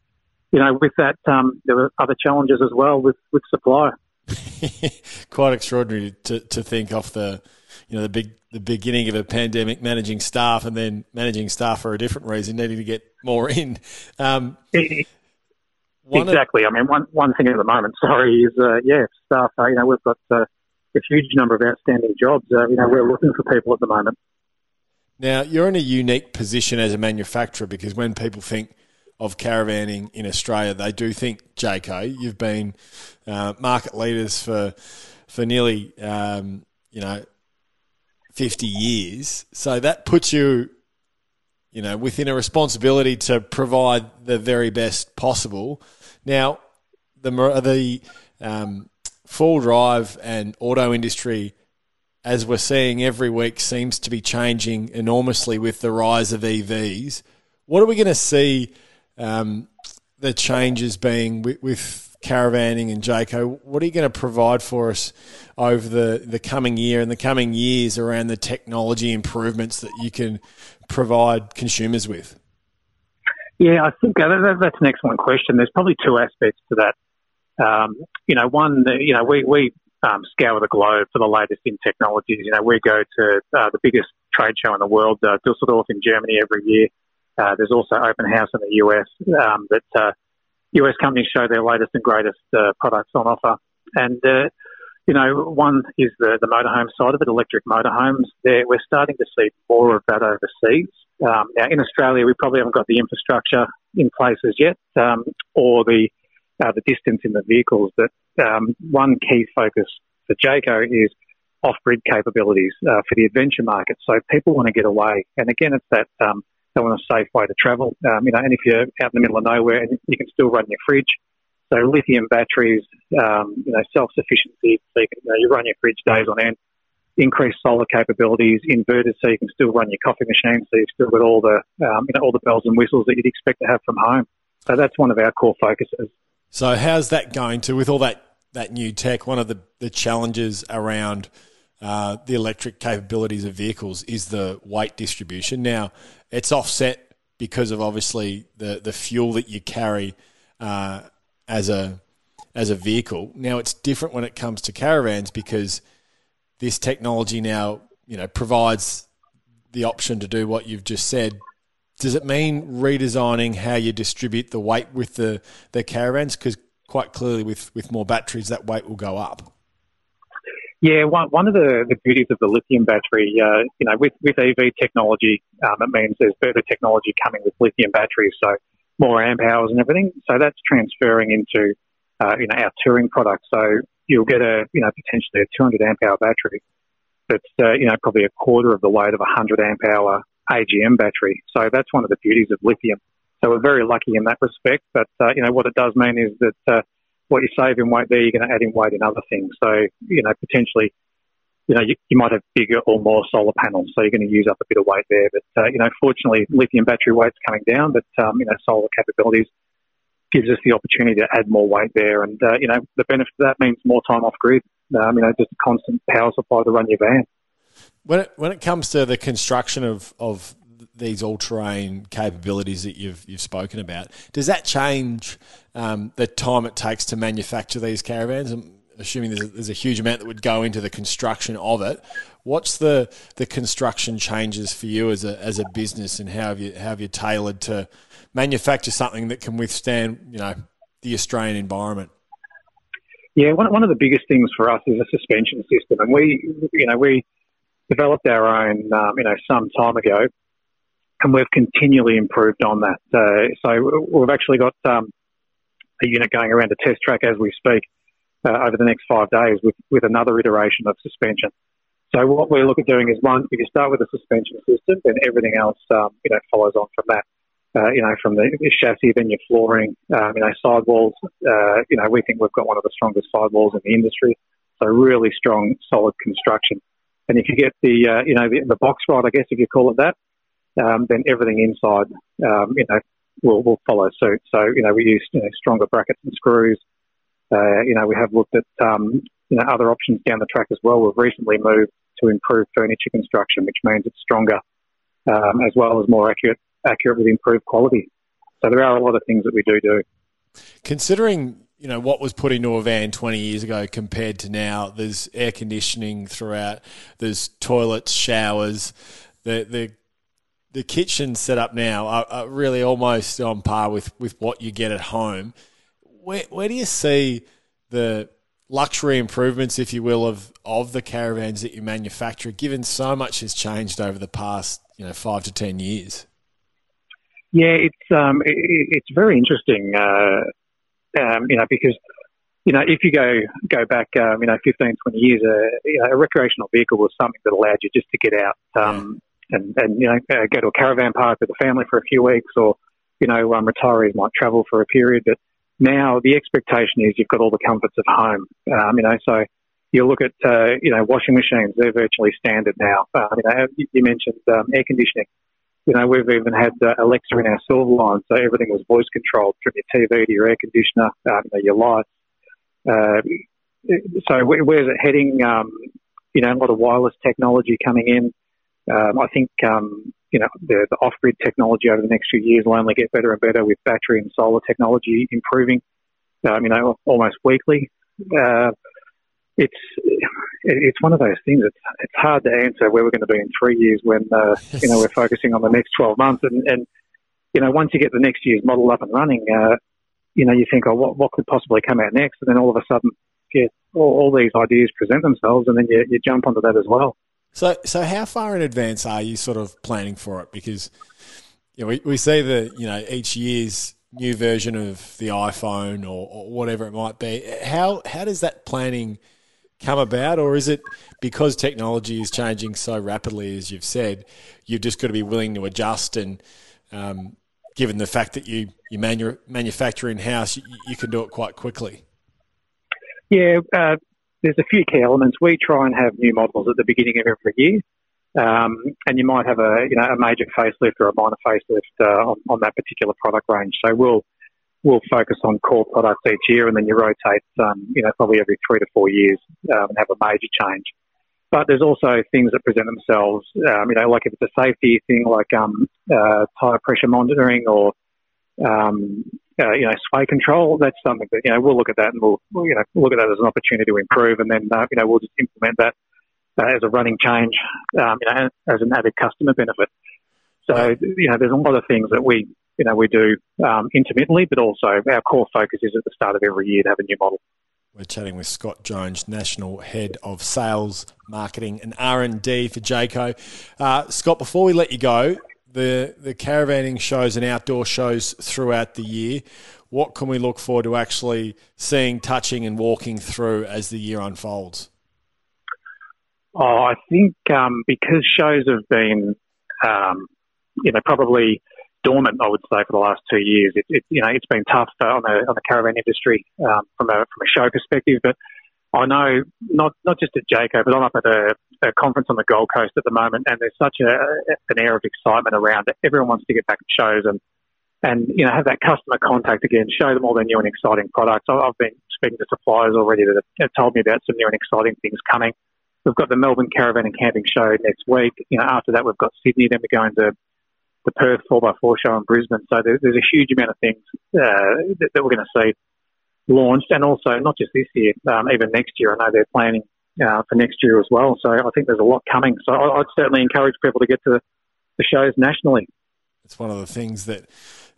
you know, with that, um, there were other challenges as well with with supply. Quite extraordinary to, to think off the you know the big the beginning of a pandemic, managing staff, and then managing staff for a different reason, needing to get more in. Um, one of- exactly. I mean, one one thing at the moment, sorry, is uh, yeah, staff. Uh, you know, we've got uh, a huge number of outstanding jobs. Uh, you know, we're looking for people at the moment. Now, you're in a unique position as a manufacturer because when people think of caravanning in Australia, they do think Jayco, You've been uh, market leaders for for nearly um, you know fifty years, so that puts you you know within a responsibility to provide the very best possible. Now, the the um, full drive and auto industry as we're seeing every week, seems to be changing enormously with the rise of EVs. What are we going to see um, the changes being with, with caravanning and Jayco? What are you going to provide for us over the, the coming year and the coming years around the technology improvements that you can provide consumers with? Yeah, I think that, that's an excellent question. There's probably two aspects to that. Um, you know, one, you know, we, we um, scour the globe for the latest in technologies. You know, we go to uh, the biggest trade show in the world, uh, Dusseldorf in Germany every year. Uh, there's also Open House in the US um, that uh, US companies show their latest and greatest uh, products on offer. And, uh, you know, one is the, the motorhome side of it, electric motorhomes. There, we're starting to see more of that overseas. Um, now, in Australia, we probably haven't got the infrastructure in place as yet, um, or the uh, the distance in the vehicles. But um, one key focus for Jayco is off-grid capabilities for the adventure market. So people want to get away, and again, it's that want a safe way to travel. Um, you know, and if you're out in the middle of nowhere, you can still run your fridge. So lithium batteries, um, you know, self-sufficiency. So you can you, know, you run your fridge days on end. Increased solar capabilities, inverters, so you can still run your coffee machine. So you've still got all the um, you know all the bells and whistles that you'd expect to have from home. So that's one of our core focuses. So how's that going to with all that that new tech? One of the, the challenges around uh, the electric capabilities of vehicles is the weight distribution. Now, it's offset because of obviously the, the fuel that you carry uh, as a as a vehicle. Now, it's different when it comes to caravans because this technology now you know provides the option to do what you've just said. Does it mean redesigning how you distribute the weight with the, the caravans? Because quite clearly, with, with more batteries, that weight will go up. Yeah, one, one of the, the beauties of the lithium battery, uh, you know, with, with EV technology, um, it means there's further technology coming with lithium batteries, so more amp hours and everything. So that's transferring into, uh, you know, our touring products. So you'll get a, you know, potentially a 200 amp hour battery that's, uh, you know, probably a quarter of the weight of a 100 amp hour AGM battery. So that's one of the beauties of lithium. So we're very lucky in that respect. But, uh, you know, what it does mean is that uh, what you save in weight there, you're going to add in weight in other things. So, you know, potentially, you know, you, you might have bigger or more solar panels. So you're going to use up a bit of weight there. But, uh, you know, fortunately, lithium battery weight's coming down, but, um, you know, solar capabilities gives us the opportunity to add more weight there. And, uh, you know, the benefit of that means more time off grid. Um, you know, just a constant power supply to run your van. When it, when it comes to the construction of, of these all-terrain capabilities that you've you've spoken about, does that change um, the time it takes to manufacture these caravans? I'm assuming there's a, there's a huge amount that would go into the construction of it. What's the the construction changes for you as a as a business, and how have you how have you tailored to manufacture something that can withstand you know the Australian environment? Yeah, one, one of the biggest things for us is a suspension system, and we, you know, we developed our own, um, you know, some time ago, and we've continually improved on that. So we've actually got um, a unit going around a test track as we speak uh, over the next five days with, with another iteration of suspension. So what we look at doing is one, if you start with a suspension system, then everything else, um, you know, follows on from that uh, you know, from the, chassis, then your flooring, um, you know, sidewalls. Uh, you know, we think we've got one of the strongest sidewalls in the industry. So really strong, solid construction. And if you get the, uh, you know, the, the, box right, I guess if you call it that, um, then everything inside, um, you know, will, will follow suit. So, you know, we use you know, stronger brackets and screws. Uh, you know, we have looked at, um, you know, other options down the track as well. We've recently moved to improve furniture construction, which means it's stronger um, as well as more accurate accurate with improved quality. So there are a lot of things that we do do. Considering you know what was put into a van 20 years ago compared to now, there's air conditioning throughout. There's toilets, showers. The the the kitchen set up now are, are really almost on par with, with what you get at home. Where where do you see the luxury improvements, if you will, of of the caravans that you manufacture, given so much has changed over the past you know five to ten years? Yeah, it's um, it, it's very interesting, uh, um, you know, because you know if you go go back, um, you know, 15, 20 years, uh, you know, a recreational vehicle was something that allowed you just to get out um, yeah. And and you know uh, go to a caravan park with the family for a few weeks, or you know, um, retirees might travel for a period, but now the expectation is you've got all the comforts of home, um, you know, so you look at, uh, you know, washing machines, they're virtually standard now. Uh, you know, you mentioned um, air conditioning you know, we've even had uh, Alexa in our Silverline, so everything was voice controlled from your TV to your air conditioner, um, your lights. Uh, so where's it heading? Um, you know, a lot of wireless technology coming in. Um, I think, um, you know, the, the, off-grid technology over the next few years will only get better and better with battery and solar technology improving, um, you know, almost weekly. Uh, it's it's one of those things. It's it's hard to answer where we're going to be in three years when uh, you know we're focusing on the next twelve months, and, and you know once you get the next year's model up and running, uh, you know you think, oh, what what could possibly come out next, and then all of a sudden, yeah, all, all these ideas present themselves, and then you, you jump onto that as well. So so how far in advance are you sort of planning for it? Because you know, we we see that you know each year's new version of the iPhone or, or whatever it might be. How how does that planning come about, or is it because technology is changing so rapidly, as you've said, you've just got to be willing to adjust and um, given the fact that you, you manu- manufacture in house, you, you, can do it quite quickly? Yeah, uh, there's a few key elements. We try and have new models at the beginning of every year. Um, and you might have a you know a major facelift or a minor facelift uh, on, on that particular product range. So we'll we'll focus on core products each year, and then you rotate, um, you know, probably every three to four years um, and have a major change. but there's also things that present themselves, um, you know, like if it's a safety thing, like um, uh, tire pressure monitoring or um, uh, you know, sway control. That's something that you know we'll look at that and we'll, we'll you know look at that as an opportunity to improve, and then uh, you know we'll just implement that uh, as a running change, um, you know, as an added customer benefit. So you know, there's a lot of things that we you know we do um, intermittently, but also our core focus is at the start of every year to have a new model. We're chatting with Scott Jones, National Head of Sales, Marketing and R&D for Jayco. Uh, Scott, before we let you go, the, the caravanning shows and outdoor shows throughout the year, what can we look forward to actually seeing, touching and walking through as the year unfolds? Oh, I think um, because shows have been, um, you know, probably dormant, I would say, for the last two years. It, it you know, it's been tough on the on the caravan industry um, from a from a show perspective. But I know not not just at Jayco, but I'm up at a, a, conference on the Gold Coast at the moment, and there's such a an air of excitement around it. Everyone wants to get back to shows and and you know have that customer contact again, show them all their new and exciting products. I've been speaking to suppliers already that have told me about some new and exciting things coming. We've got the Melbourne Caravan and Camping Show next week. You know, after that, we've got Sydney. Then we're going to the Perth 4x4 show in Brisbane. So there, there's a huge amount of things uh, that, that, we're going to see launched, and also not just this year, um, even next year. I know they're planning uh, for next year as well. So I think there's a lot coming. So I, would certainly encourage people to get to the shows nationally. It's one of the things that,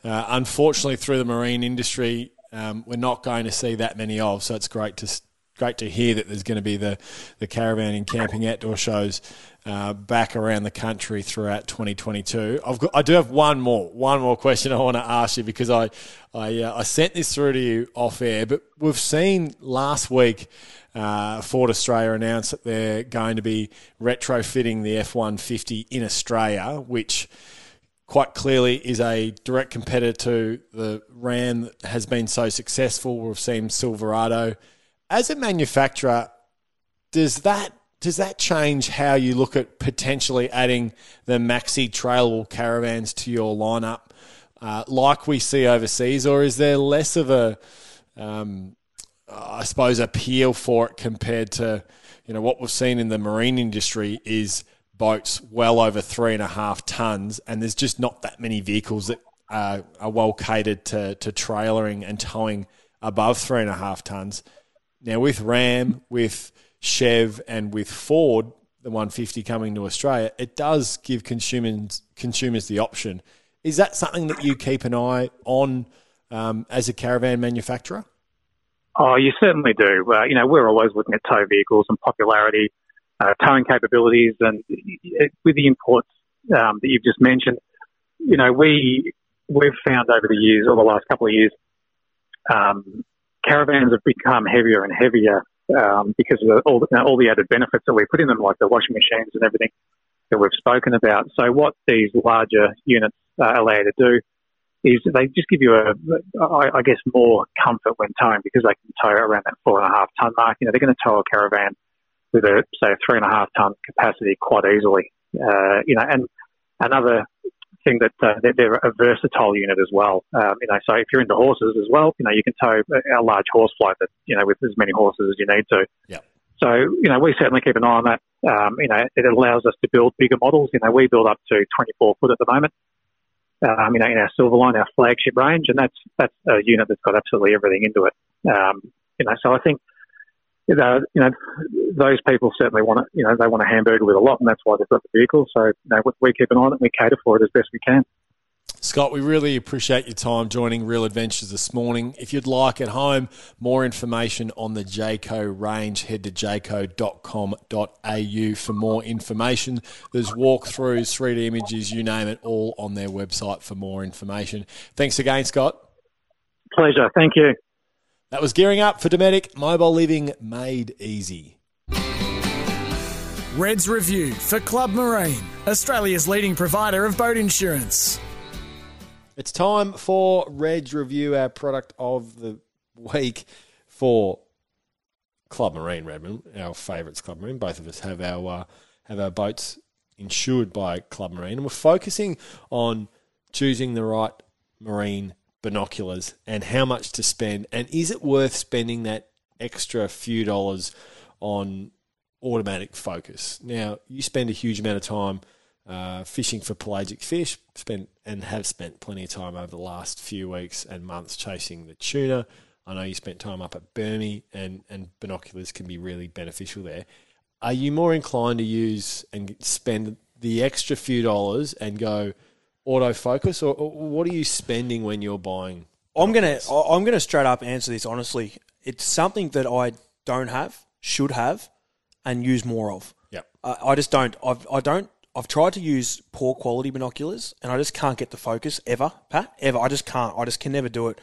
uh, unfortunately, through the marine industry, um, we're not going to see that many of. So it's great to great to hear that there's going to be the, the caravan and camping outdoor shows uh, back around the country throughout 2022. I've got, I do have one more, one more question I want to ask you because I, I, uh, I sent this through to you off air, but we've seen last week uh, Ford Australia announced that they're going to be retrofitting the F-150 in Australia, which quite clearly is a direct competitor to the Ram that has been so successful. We've seen Silverado as a manufacturer, does that does that change how you look at potentially adding the maxi trailable caravans to your lineup, uh, like we see overseas, or is there less of a, um, I suppose, appeal for it compared to, you know, what we've seen in the marine industry is boats well over three and a half tons, and there's just not that many vehicles that are, are well catered to to trailering and towing above three and a half tons. Now, with Ram, with Chev, and with Ford, the 150 coming to Australia, it does give consumers consumers the option. Is that something that you keep an eye on um, as a caravan manufacturer? Oh, you certainly do. Uh, you know, we're always looking at tow vehicles and popularity, uh, towing capabilities, and with the imports um, that you've just mentioned, you know, we we've found over the years, over the last couple of years, um, caravans have become heavier and heavier um, because of the, all, the, all the added benefits that we put in them, like the washing machines and everything that we've spoken about. So what these larger units uh, allow you to do is they just give you a, I guess, more comfort when towing because they can tow around that four and a half ton mark. You know, they're going to tow a caravan with a say a three and a half ton capacity quite easily. Uh, you know, and another thing that uh, they're, they're, a versatile unit as well. Um, you know, so if you're into horses as well, you know, you can tow a large horse float that you know with as many horses as you need to. Yeah. So you know, we certainly keep an eye on that. Um, you know, it allows us to build bigger models. You know, we build up to 24 foot at the moment. Um, you know, in our Silverline, our flagship range, and that's that's a unit that's got absolutely everything into it. Um, you know, so I think you know, those people certainly want to, you know, they want a hamburger with a lot, and that's why they've got the vehicle. So, you know, we keep an eye on it and we cater for it as best we can. Scott, we really appreciate your time joining Real Adventures this morning. If you'd like at home more information on the Jayco range, head to jayco.com.au for more information. There's walkthroughs, 3D images, you name it, all on their website for more information. Thanks again, Scott. Pleasure. Thank you. That was gearing up for Dometic Mobile Living Made Easy. Reds Review for Club Marine, Australia's leading provider of boat insurance. It's time for Reds Review, our product of the week for Club Marine Redmond, our favourites Club Marine. Both of us have our uh, have our boats insured by Club Marine, and we're focusing on choosing the right marine binoculars and how much to spend, and is it worth spending that extra few dollars on automatic focus. Now, you spend a huge amount of time uh, fishing for pelagic fish, spent and have spent plenty of time over the last few weeks and months chasing the tuna. I know you spent time up at Burmy, and, and binoculars can be really beneficial there. Are you more inclined to use and spend the extra few dollars and go autofocus, or, or what are you spending when you're buying? I'm gonna I- I'm gonna straight up answer this honestly. It's something that I don't have, should have, and use more of. Yep. I, I just don't. I've I don't. I've tried to use poor quality binoculars, and I just can't get the focus ever, Pat. Ever. I just can't. I just can never do it.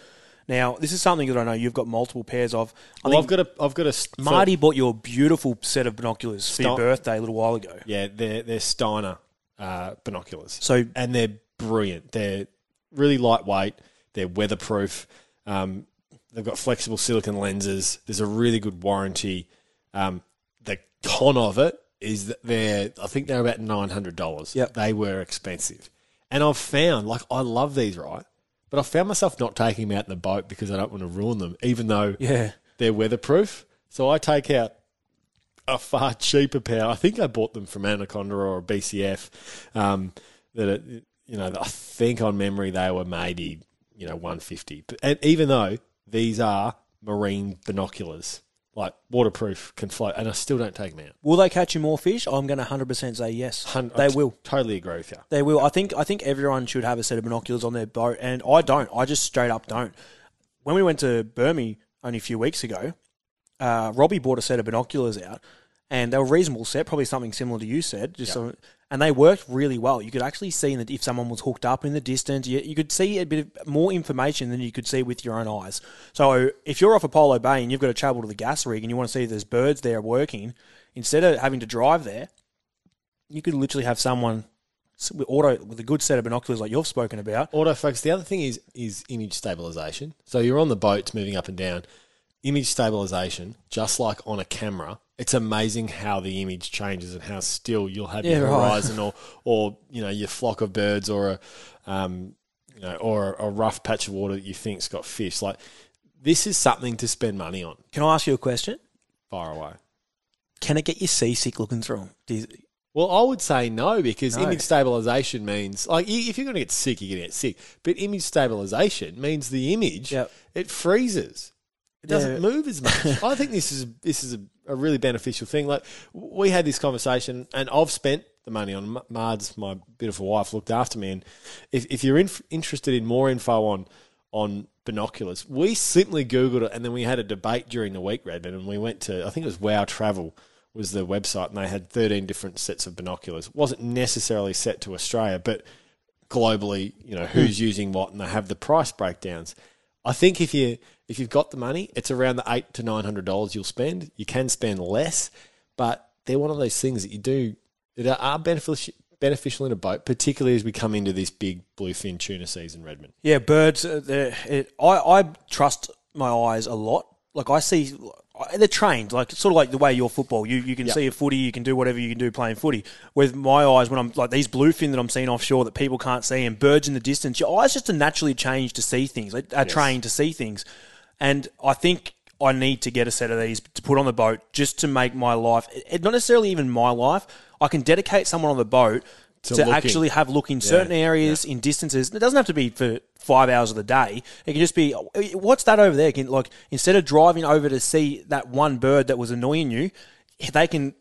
Now, this is something that I know you've got multiple pairs of. I Well, I've got a, I've got a for- Mardi bought you a beautiful set of binoculars for your Stop. birthday a little while ago. Yeah, they're they're Steiner uh, binoculars. So and they're brilliant. They're really lightweight. They're weatherproof. Um, they've got flexible silicon lenses. There's a really good warranty. Um, the con of it is that they're I think they're about nine hundred dollars. Yep. they were expensive, and I've found like I love these right, but I found myself not taking them out in the boat because I don't want to ruin them, even though yeah, they're weatherproof. So I take out a far cheaper pair. I think I bought them from Anaconda or a BCF. Um, that it, you know, I think on memory they were maybe you know one fifty. But and even though these are marine binoculars, like waterproof, can float, and I still don't take them out. will they catch you more fish? I'm going to 100 percent say yes. Hun- They t- will. Totally agree with you. They will. I think. I think everyone should have a set of binoculars on their boat, and I don't. I just straight up don't. When we went to Burmy only a few weeks ago, uh, Robbie bought a set of binoculars out, and they were reasonable set, probably something similar to you said. Just so, and they worked really well. You could actually see that if someone was hooked up in the distance, you, you could see a bit of more information than you could see with your own eyes. So if you're off Apollo Bay and you've got to travel to the gas rig and you want to see if there's birds there working, instead of having to drive there, you could literally have someone with auto with a good set of binoculars like you've spoken about. Autofocus. The other thing is is image stabilization. So you're on the boat, it's moving up and down. Image stabilization, just like on a camera, it's amazing how the image changes and how still you'll have Yeah, your right. horizon or or you know your flock of birds or a um, you know or a rough patch of water that you think's got fish. Like this is something to spend money on. Can I ask you a question? Far away. Can it get you seasick looking through them? Well, I would say no because No. image stabilization means like if you're going to get sick, you're going to get sick. But image stabilization means the image Yep. it freezes. It doesn't Yeah. move as much. I think this is this is a, a really beneficial thing. Like we had this conversation, and I've spent the money on Mards. My beautiful wife looked after me, and if, if you're in, interested in more info on on binoculars, we simply googled it, and then we had a debate during the week, Redmond, and we went to I think it was Wow Travel was the website, and they had 13 different sets of binoculars. It wasn't necessarily set to Australia, but globally, you know, who's hmm. using what, and they have the price breakdowns. I think if you if you've got the money, it's around the eight to nine hundred dollars you'll spend. You can spend less, but they're one of those things that you do that are beneficial beneficial in a boat, particularly as we come into this big bluefin tuna season, Redmond. Yeah, birds. Uh, it, I I trust my eyes a lot. Like I see, they're trained. Like sort of like the way you're football. You you can Yeah. see a footy. You can do whatever you can do playing footy. With my eyes, when I'm like these bluefin that I'm seeing offshore that people can't see, and birds in the distance, your eyes just naturally changed to see things. They are trained to see things, and I think. I need to get a set of these to put on the boat just to make my life, it, not necessarily even my life. I can dedicate someone on the boat To to, actually have look in certain areas in distances. It doesn't have to be for five hours of the day. It can just be eh, what's that over there? Can like instead of driving over to see that one bird that was annoying you, they can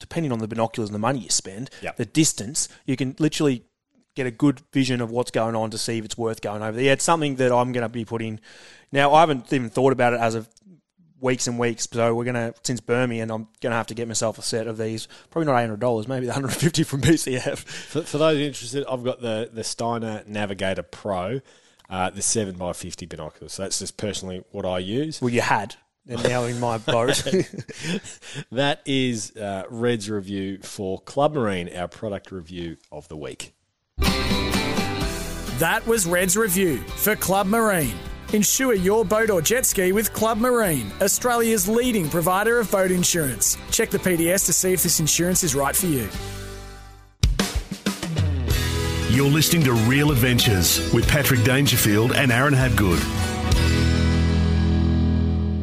depending on the binoculars and the money you spend, Yep. the distance, you can literally get a good vision of what's going on to see if it's worth going over there. It's something that I'm going to be putting. Now, I haven't even thought about it as of weeks and weeks, so we're going to, since Burmy, and I'm going to have to get myself a set of these. Probably not $800, maybe the 150 from BCF. For, for those interested, I've got the the Steiner Navigator Pro, uh, the seven x fifty binoculars. So that's just personally what I use. Well, you had. And now in my boat. That is uh, Red's review for Club Marine, our product review of the week. That was Red's review for Club Marine. Insure your boat or jet ski with Club Marine, Australia's leading provider of boat insurance. Check the PDS to see if this insurance is right for you. You're listening to Real Adventures with Patrick Dangerfield and Aaron Habgood.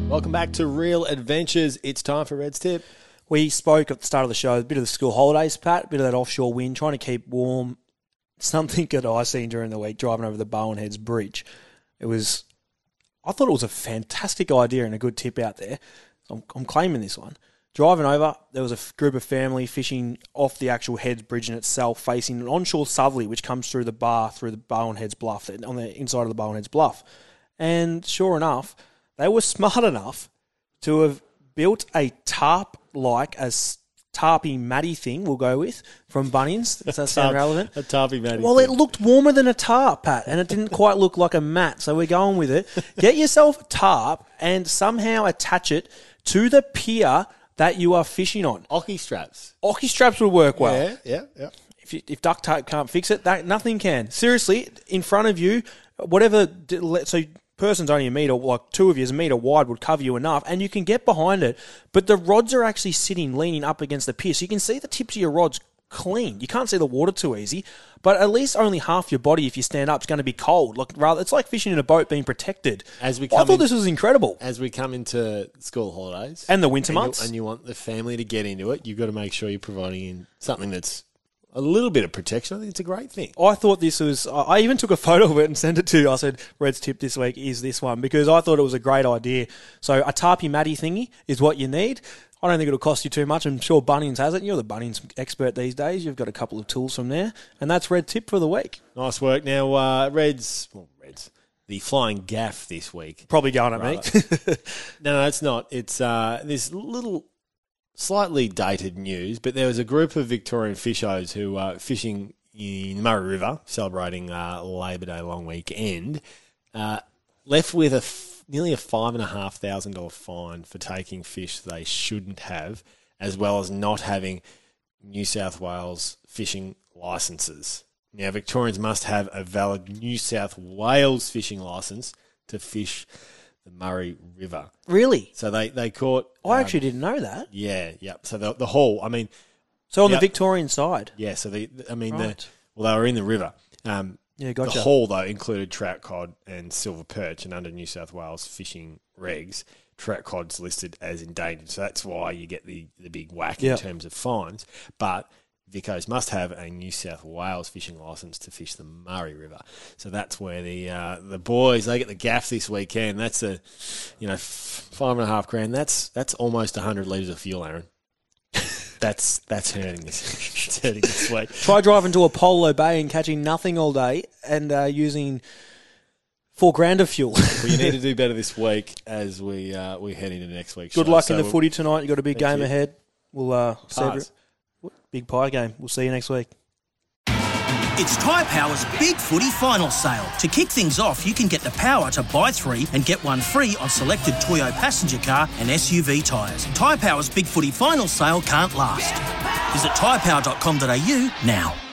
Welcome back to Real Adventures. It's time for Red's tip. We spoke at the start of the show a bit of the school holidays, Pat, a bit of that offshore wind, trying to keep warm. Something that I seen during the week driving over the Barwon Heads Bridge. It was, I thought it was a fantastic idea and a good tip out there. I'm, I'm claiming this one. Driving over, there was a group of family fishing off the actual Heads Bridge in itself, facing an onshore southerly, which comes through the bar through the Barwon Heads Bluff, on the inside of the Barwon Heads Bluff. And sure enough, they were smart enough to have built a tarp like a s- tarpy matty thing, we'll go with, from Bunnings. Does that sound Tarp- relevant? A tarpy matty. Well, it looked warmer than a tarp, Pat, and it didn't quite look like a mat. So we're going with it. Get yourself a tarp and somehow attach it to the pier that you are fishing on. Ocky straps. Ocky straps will work well. yeah, yeah, yeah. If, you, if duct tape can't fix it, that nothing can. Seriously, in front of you, whatever. So person's only a meter, like two of you is a meter wide, would cover you enough, and you can get behind it. But the rods are actually sitting, leaning up against the pier, so you can see the tips of your rods clean. You can't see the water too easy, but at least only half your body, if you stand up, is going to be cold. Like rather, it's like fishing in a boat being protected. As we I thought in- this was incredible. As we come into school holidays And the winter and you- months. and you want the family to get into it, you've got to make sure you're providing in something that's a little bit of protection. I think it's a great thing. I thought this was. I even took a photo of it and sent it to you. I said, "Red's tip this week is this one," because I thought it was a great idea. So a tarpy matty thingy is what you need. I don't think it'll cost you too much. I'm sure Bunnings has it. You're the Bunnings expert these days. You've got a couple of tools from there, and that's red tip for the week. Nice work. Now, uh, Reds, well, Reds, the flying gaff this week. Probably going at me. No, no, it's not. It's uh, this little, slightly dated news, but there was a group of Victorian fishers who were fishing in the Murray River, celebrating uh, Labor Day long weekend, uh, left with a f- nearly a five and a half thousand dollar fine for taking fish they shouldn't have, as well as not having New South Wales fishing licenses. Now, Victorians must have a valid New South Wales fishing license to fish the Murray River. really? So they, they caught. I um, actually didn't know that. Yeah, yeah. So the, the haul, I mean, So on Yep. the Victorian side, yeah, so the, I mean, Right. the, well, they were in the river. Um, Yeah, gotcha. The haul, though, included trout cod and silver perch, and under New South Wales fishing regs, trout cod's listed as endangered. So that's why you get the, the big whack Yep. in terms of fines. But Vicos must have a New South Wales fishing license to fish the Murray River. So that's where the uh, the boys they get the gaff this weekend. That's a you know five and a half grand. That's that's almost hundred liters of fuel, Aaron. That's that's hurting this. it's hurting this week. try driving to Apollo Bay and catching nothing all day and uh, using four grand of fuel. Well, you need to do better this week as we uh, we head into next week. Good show. luck So in the footy tonight. You have got a big game you. ahead. We'll uh. Big pie game. We'll see you next week. It's Tyrepower's Big Footy Final Sale. To kick things off, you can get the power to buy three and get one free on selected Toyo passenger car and SUV tyres. Tyrepower's Big Footy Final Sale can't last. Visit tyrepower.com.au now.